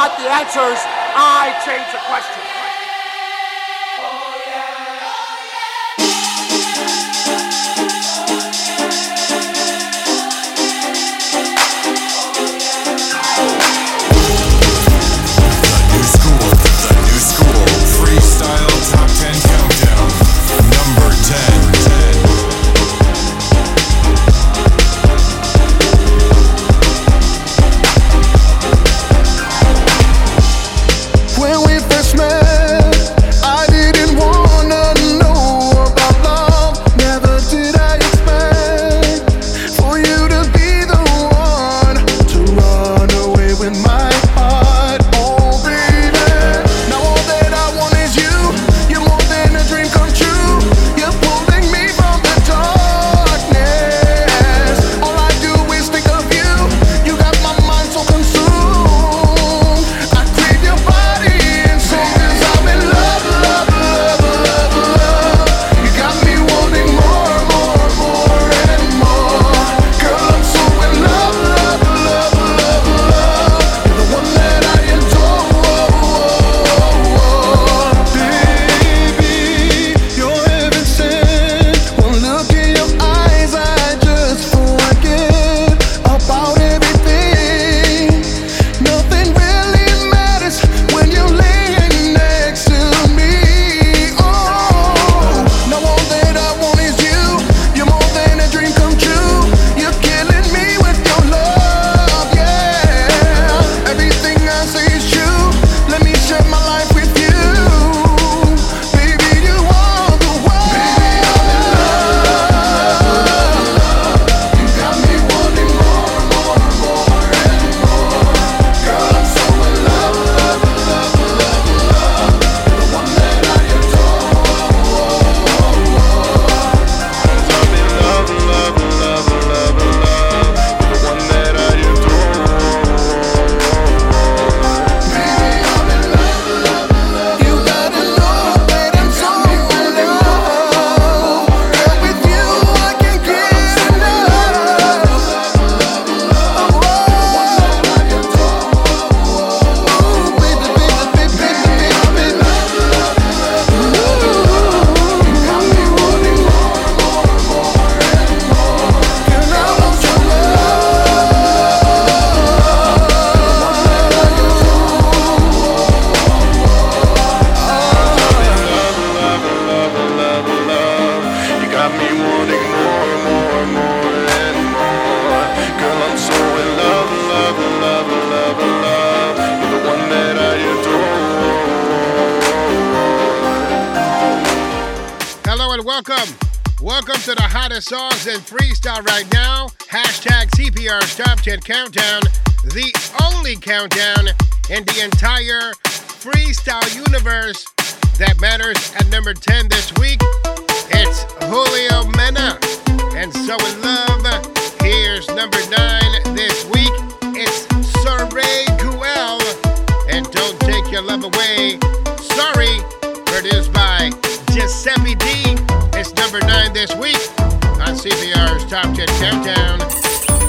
When change the met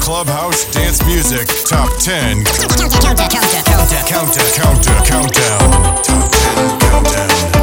clubhouse dance music top 10 countdown countdown countdown countdown top 10 countdown.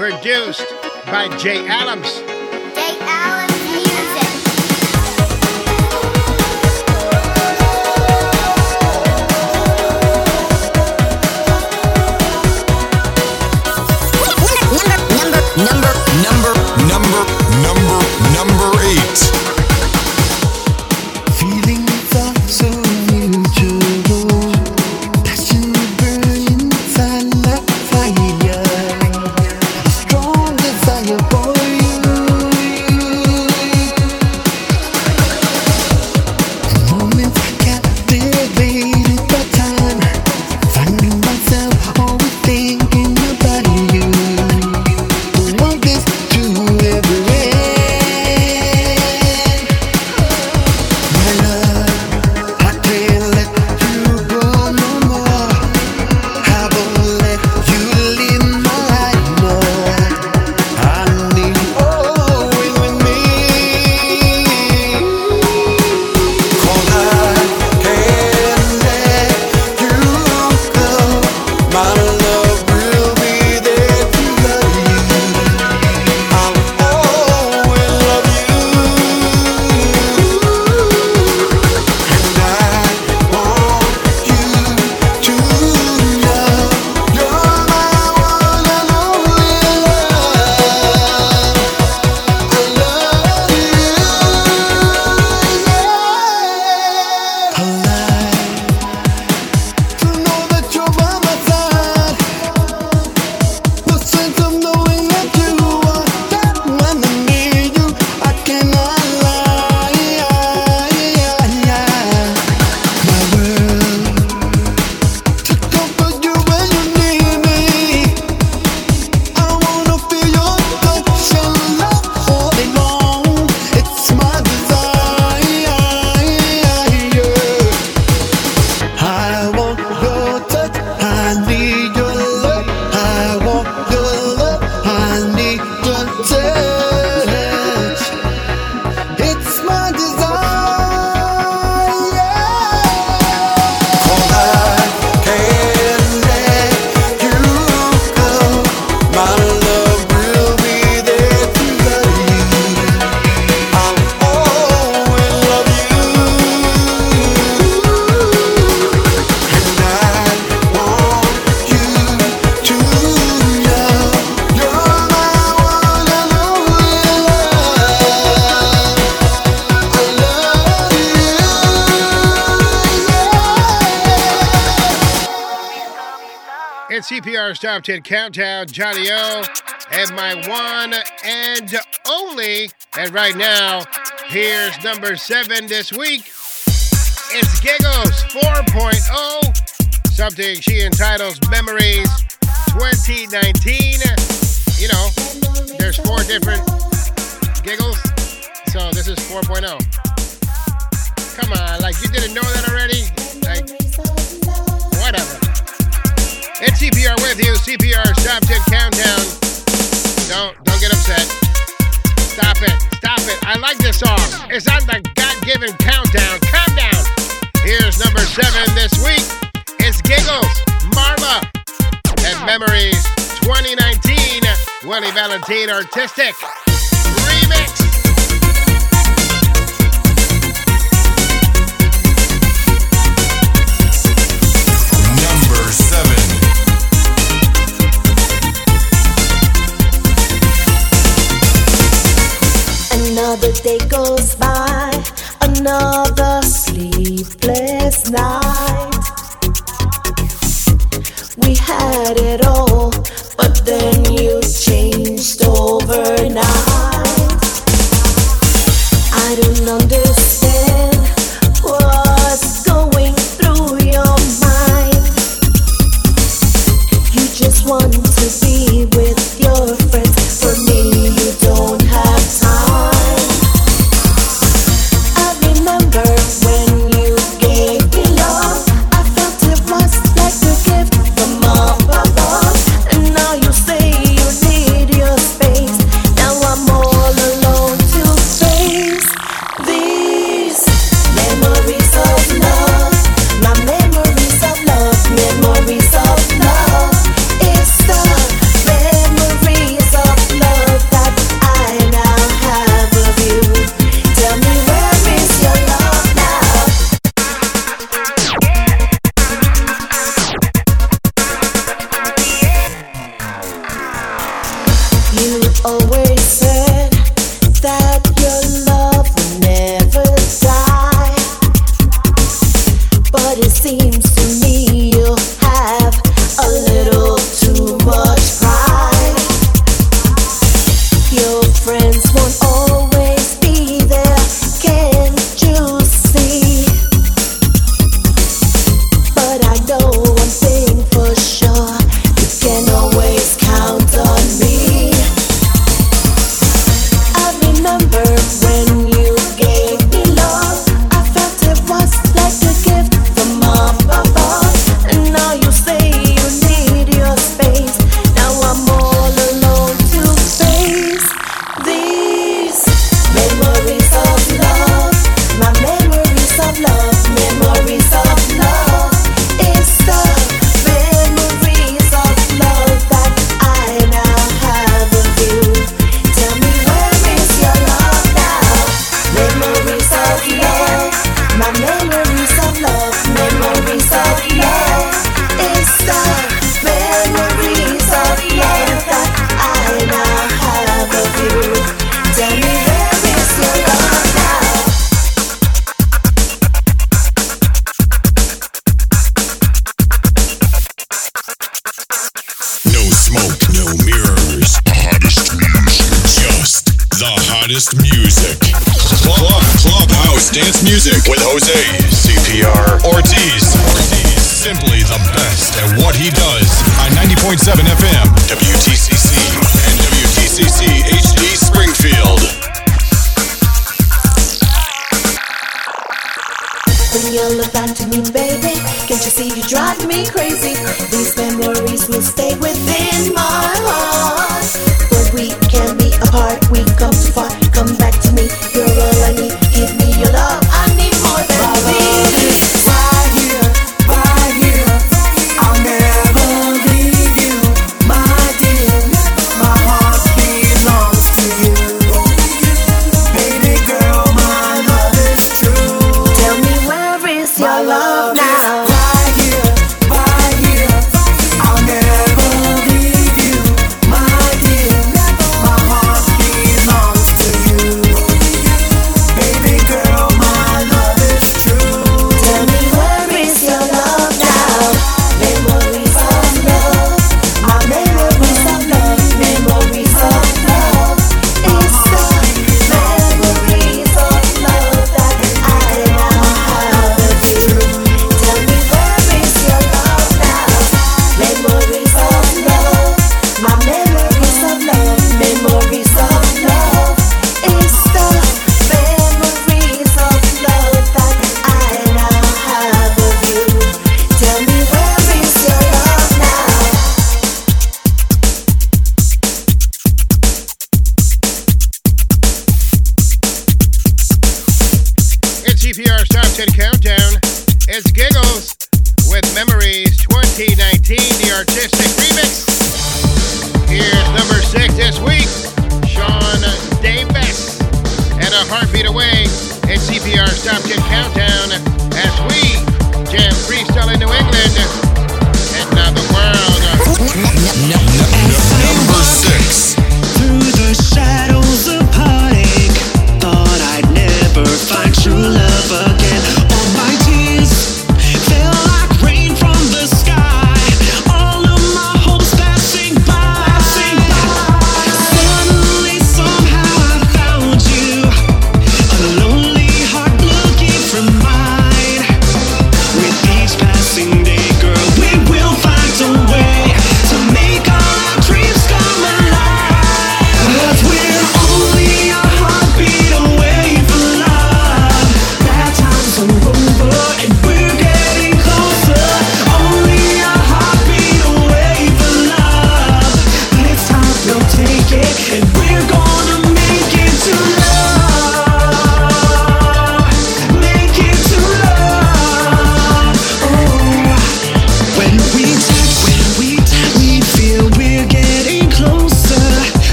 Produced by Jay Adams. Top 10 Countdown, Johnny O, and my one and only. And right now, here's number seven this week. It's Giggles 4.0, something she entitles Memories 2019. You know, there's four different giggles, so this is 4.0. Come on, like you didn't know that already? Like, whatever. It's CPR with you. CPR Top 10 Countdown. Don't don't get upset. Stop it. Stop it. I like this song. It's on the God-given countdown. Calm down. Here's number seven this week. It's Giggles, Marla, and Memories 2019. Willie Valentine Artistic Remix. Another day goes by, another sleepless night. We had it all.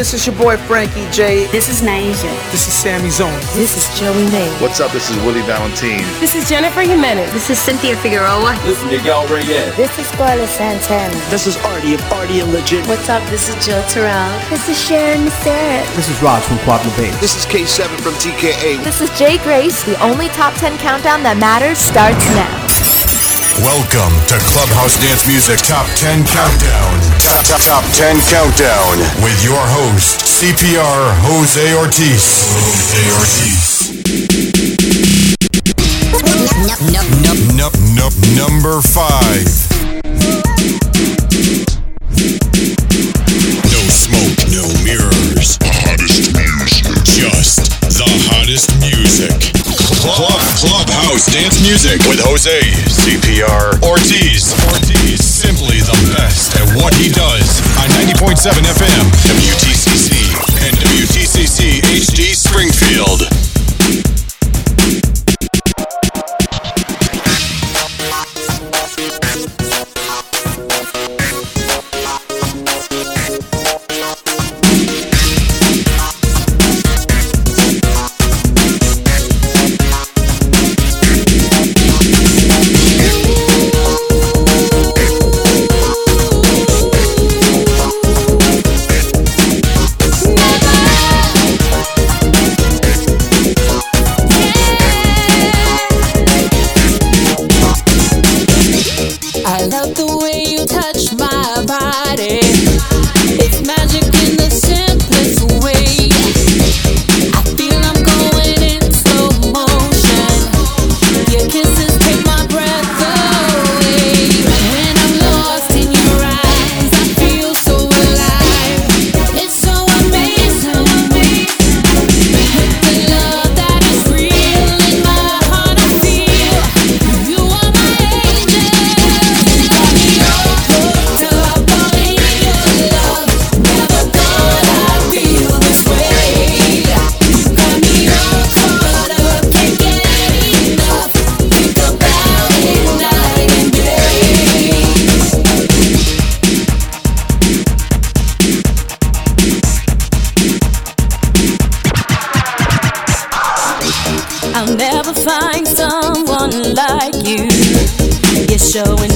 This is your boy Frankie J. This is Naija. This is Sammy Zone. This is Joey May. What's up? This is Willie Valentine. This is Jennifer Jimenez. This is Cynthia Figueroa. This is Miguel Reyes. This is Carla Santana. This is Artie of Artie and Legit. What's up? This is Jill Terrell. This is Sharon Sarah. This is Raj from Quadra Bass. This is K7 from TKA. This is Jay Grace. The only top 10 countdown that matters starts now. Welcome to Clubhouse Dance Music Top 10 Countdown. Top, top, top 10 Countdown with your host, CPR Jose Ortiz. Jose Ortiz. Number five. No smoke, no mirrors. Dance Music with Jose CPR Ortiz. Ortiz, simply the best at what he does on 90.7 FM, WTCC, and WTCC show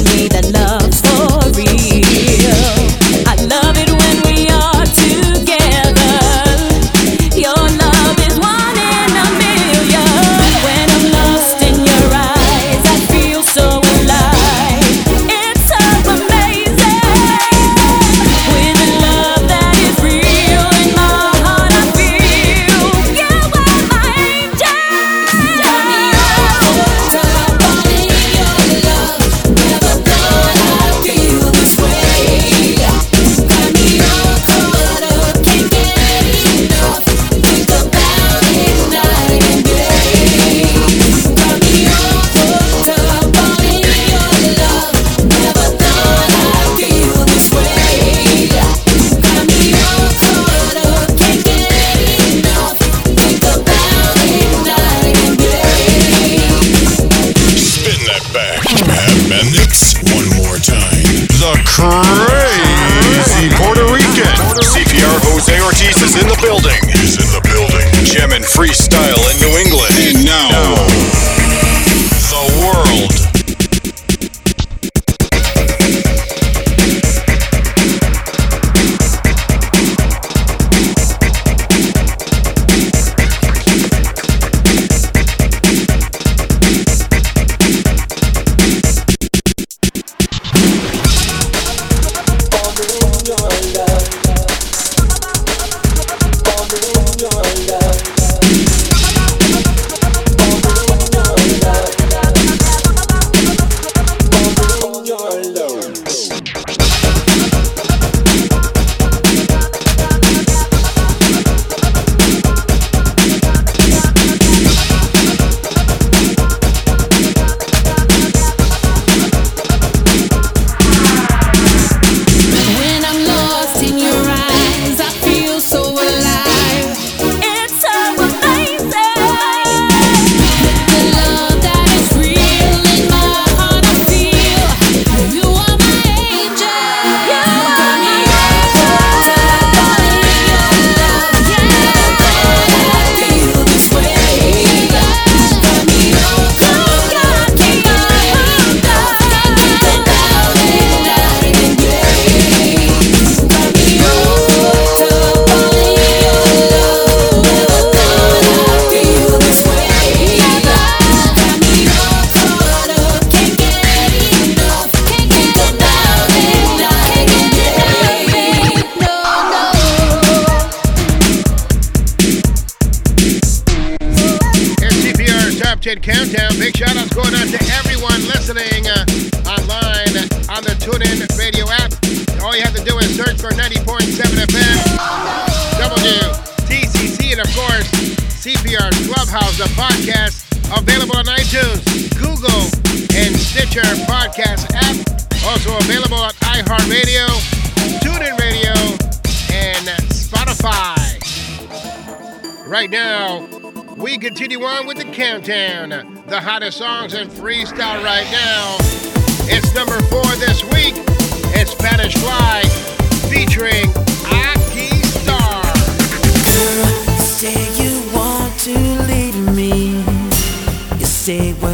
of songs and freestyle right now. It's number four this week. It's Spanish Fly featuring Aki Star. Girl, you say you want to leave me. You say what?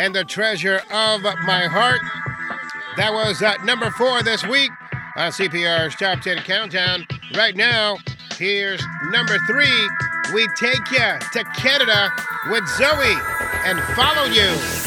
and the treasure of my heart. That was uh, number four this week on CPR's Top 10 Countdown. Right now, here's number three. We take you to Canada with Zoe and follow you.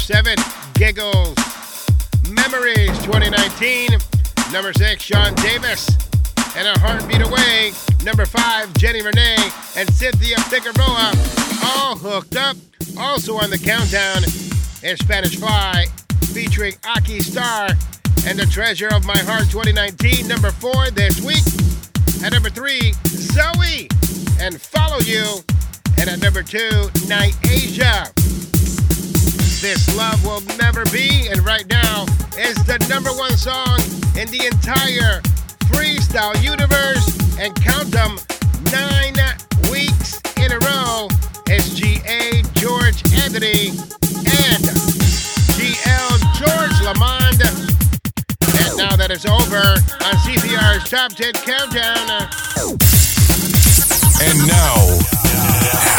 seven, Giggles. Memories 2019. Number six, Sean Davis. And a heartbeat away. Number five, Jenny Renee and Cynthia Figueroa. All hooked up. Also on the countdown is Spanish Fly featuring Aki Star and the Treasure of My Heart 2019. Number four this week. At number three, Zoe and Follow You. And at number two, Nyasia. This Love Will Never Be. And right now is the number one song in the entire freestyle universe. And count them nine weeks in a row. SGA G.A. George Anthony and G.L. George Lamond. And now that it's over on CPR's Top 10 Countdown. And now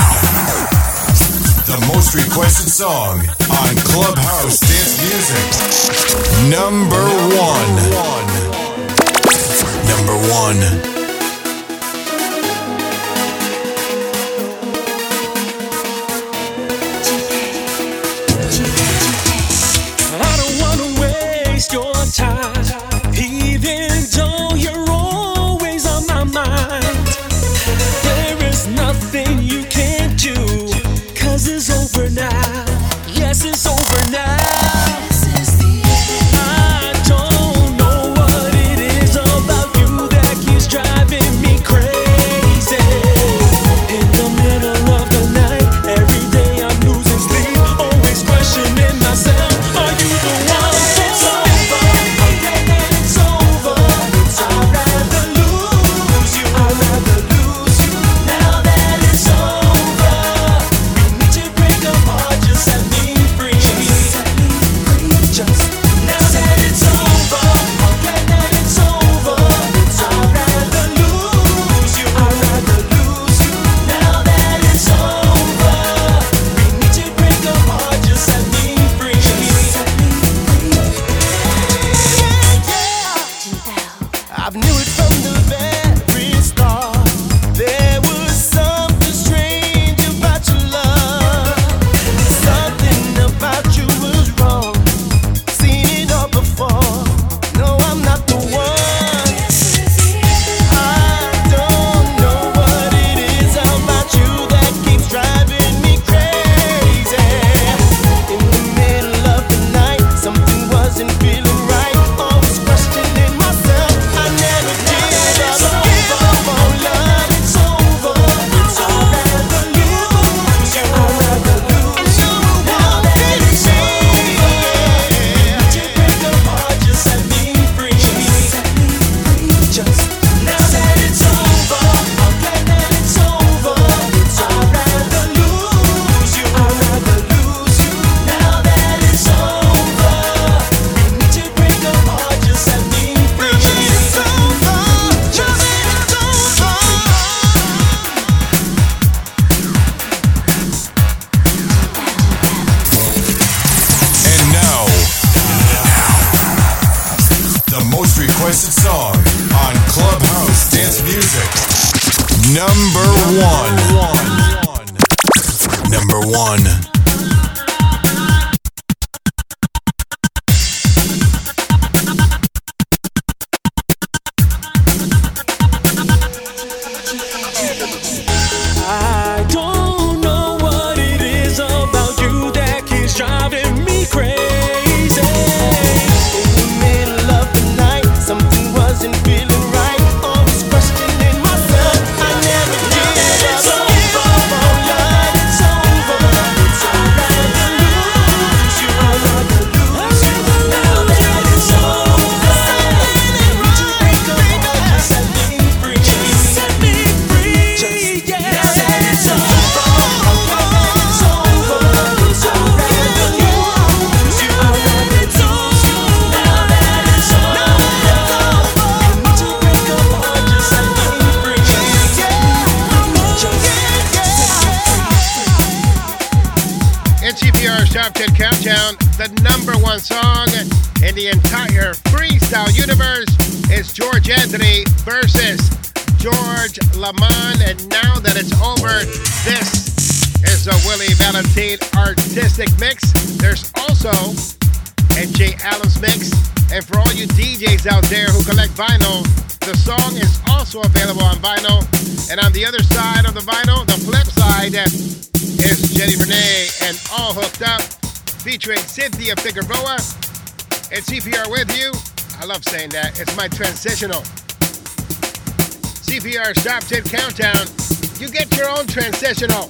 most requested song on Clubhouse Dance Music. Number one. Number one. Artistic mix. There's also Jay Allen's mix. And for all you DJs out there who collect vinyl, the song is also available on vinyl. And on the other side of the vinyl, the flip side, is Jenny Renee and All Hooked Up featuring Cynthia Figueroa and CPR with you. I love saying that. It's my transitional. CPR's Top 10 Countdown. You get your own transitional.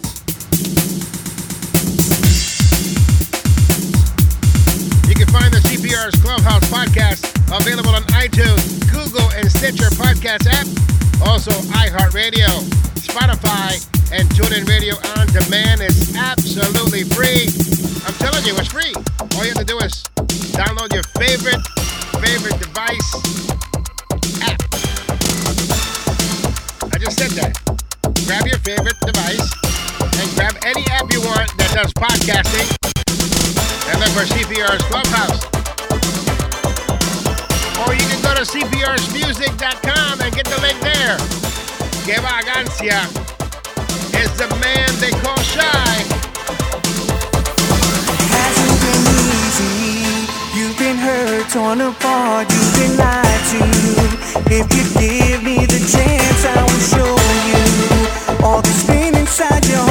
You can find the CPR's Clubhouse podcast available on iTunes, Google, and Stitcher podcast app. Also, iHeartRadio, Spotify, and TuneIn Radio on demand is absolutely free. I'm telling you, it's free. All you have to do is download your favorite, favorite device app. I just said that. Grab your favorite device and grab any app you want that does podcasting and look for CPR's Clubhouse. Or you can go to cprsmusic.com and get the link there. Que vagancia is the man they call shy. Hasn't been easy. You've been hurt, torn apart, you've been lied to. If you give me the chance, I will show you all this pain inside your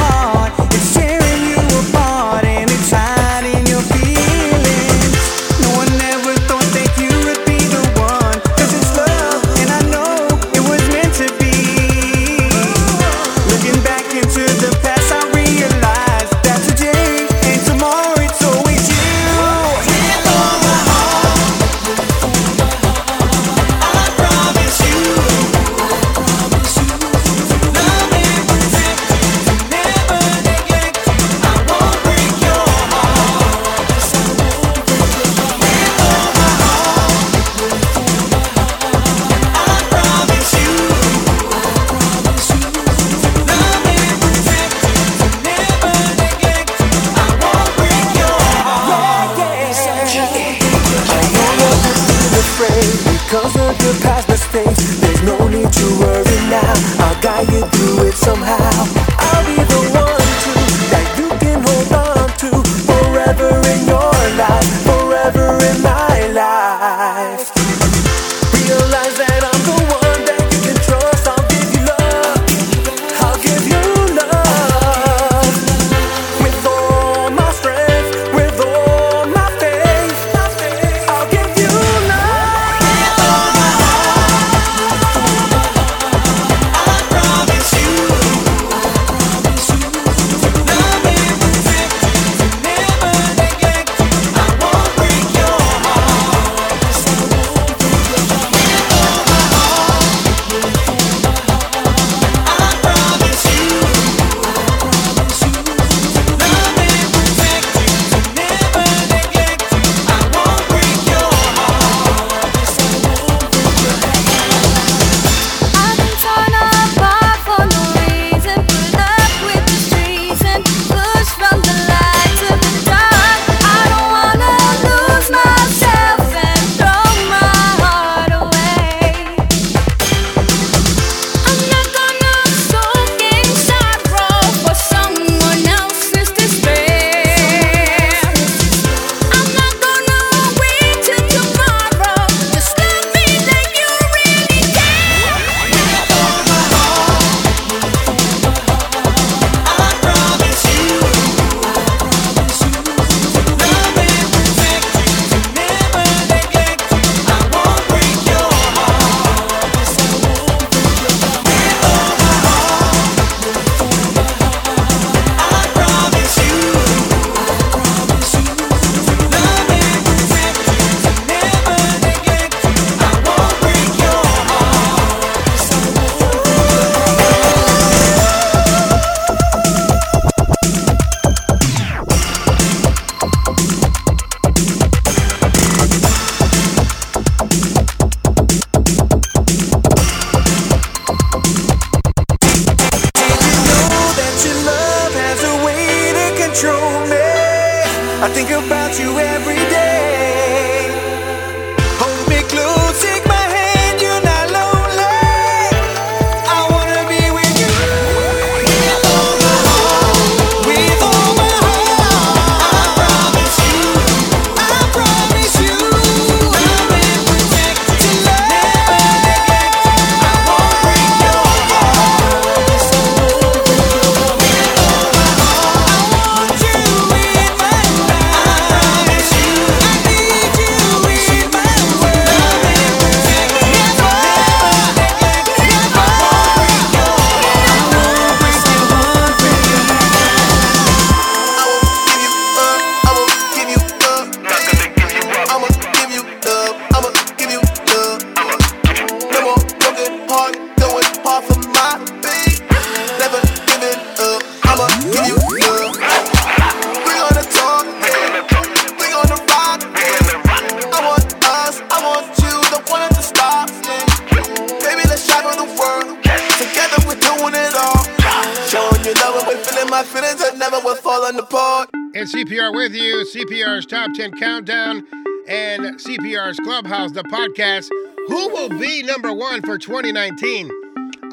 Top 10 Countdown and CPR's Clubhouse, the podcast. Who will be number one for 2019?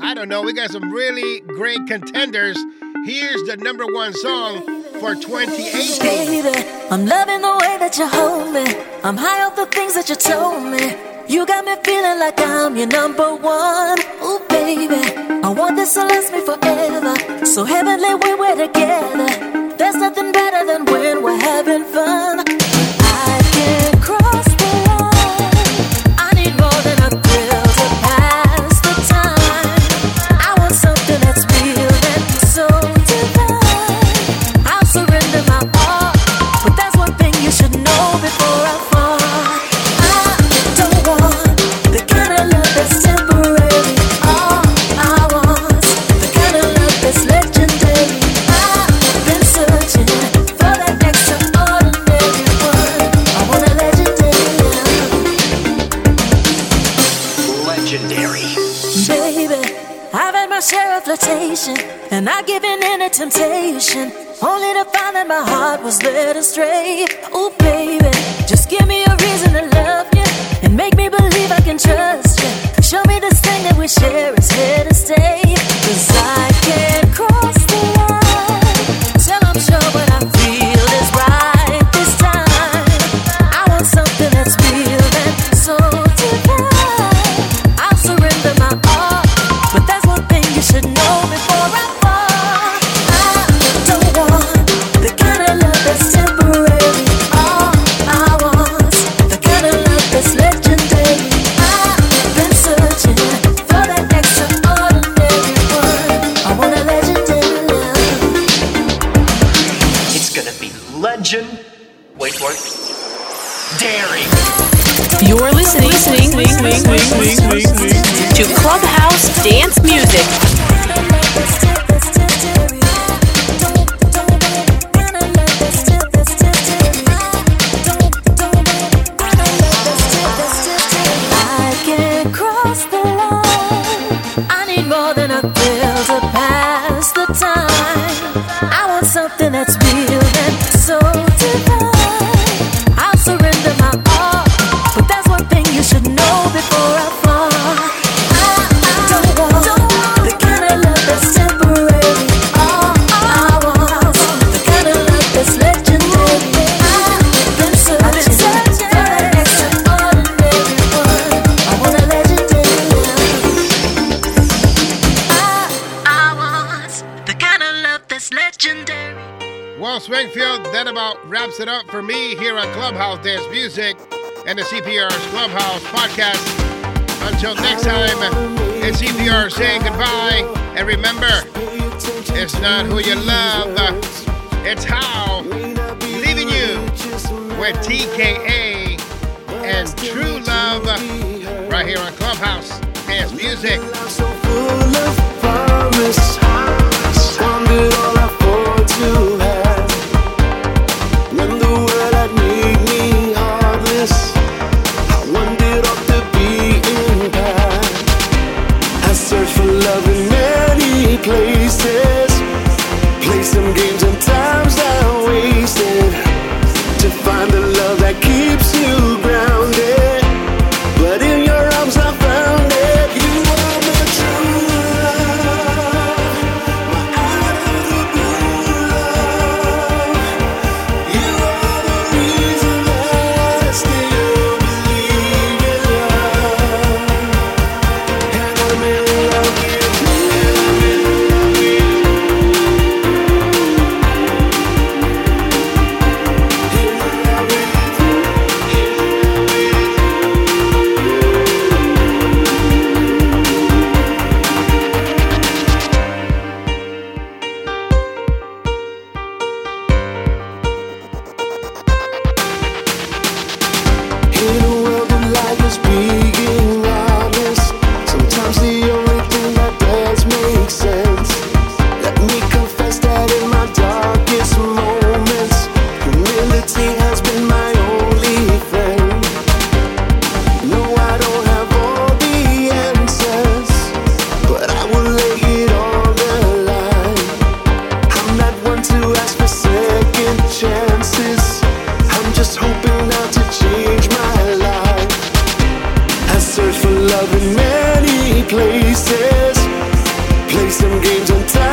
I don't know. We got some really great contenders. Here's the number one song for 2018. Baby, I'm loving the way that you hold me. I'm high off the things that you told me. You got me feeling like I'm your number one. Ooh, baby, I want this to last me forever. So heavenly, we we're together. There's nothing better than when we're having fun. I get cross. my heart was led astray. Oh, baby, just give me a reason to love you and make me believe I can trust you. Show me this thing that we share. Clubhouse podcast. Until next time, it's CPR saying goodbye. And remember, it's not who you love, it's how. Leaving you with TKA and True Love right here on Clubhouse. There's music. So places, play some games on time.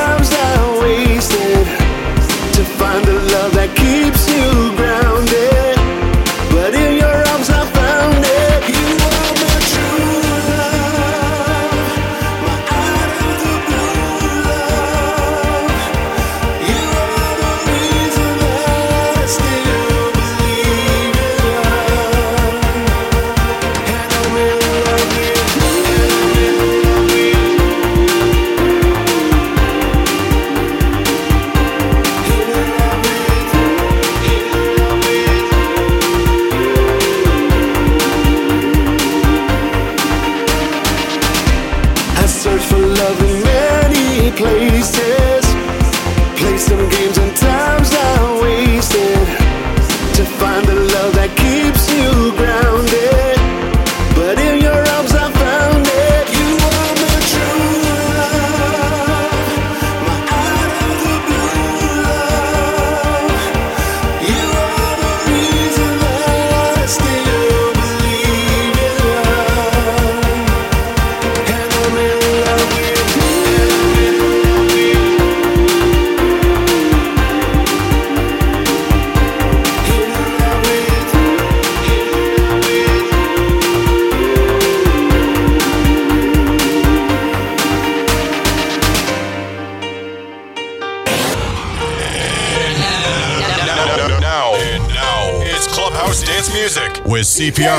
CPR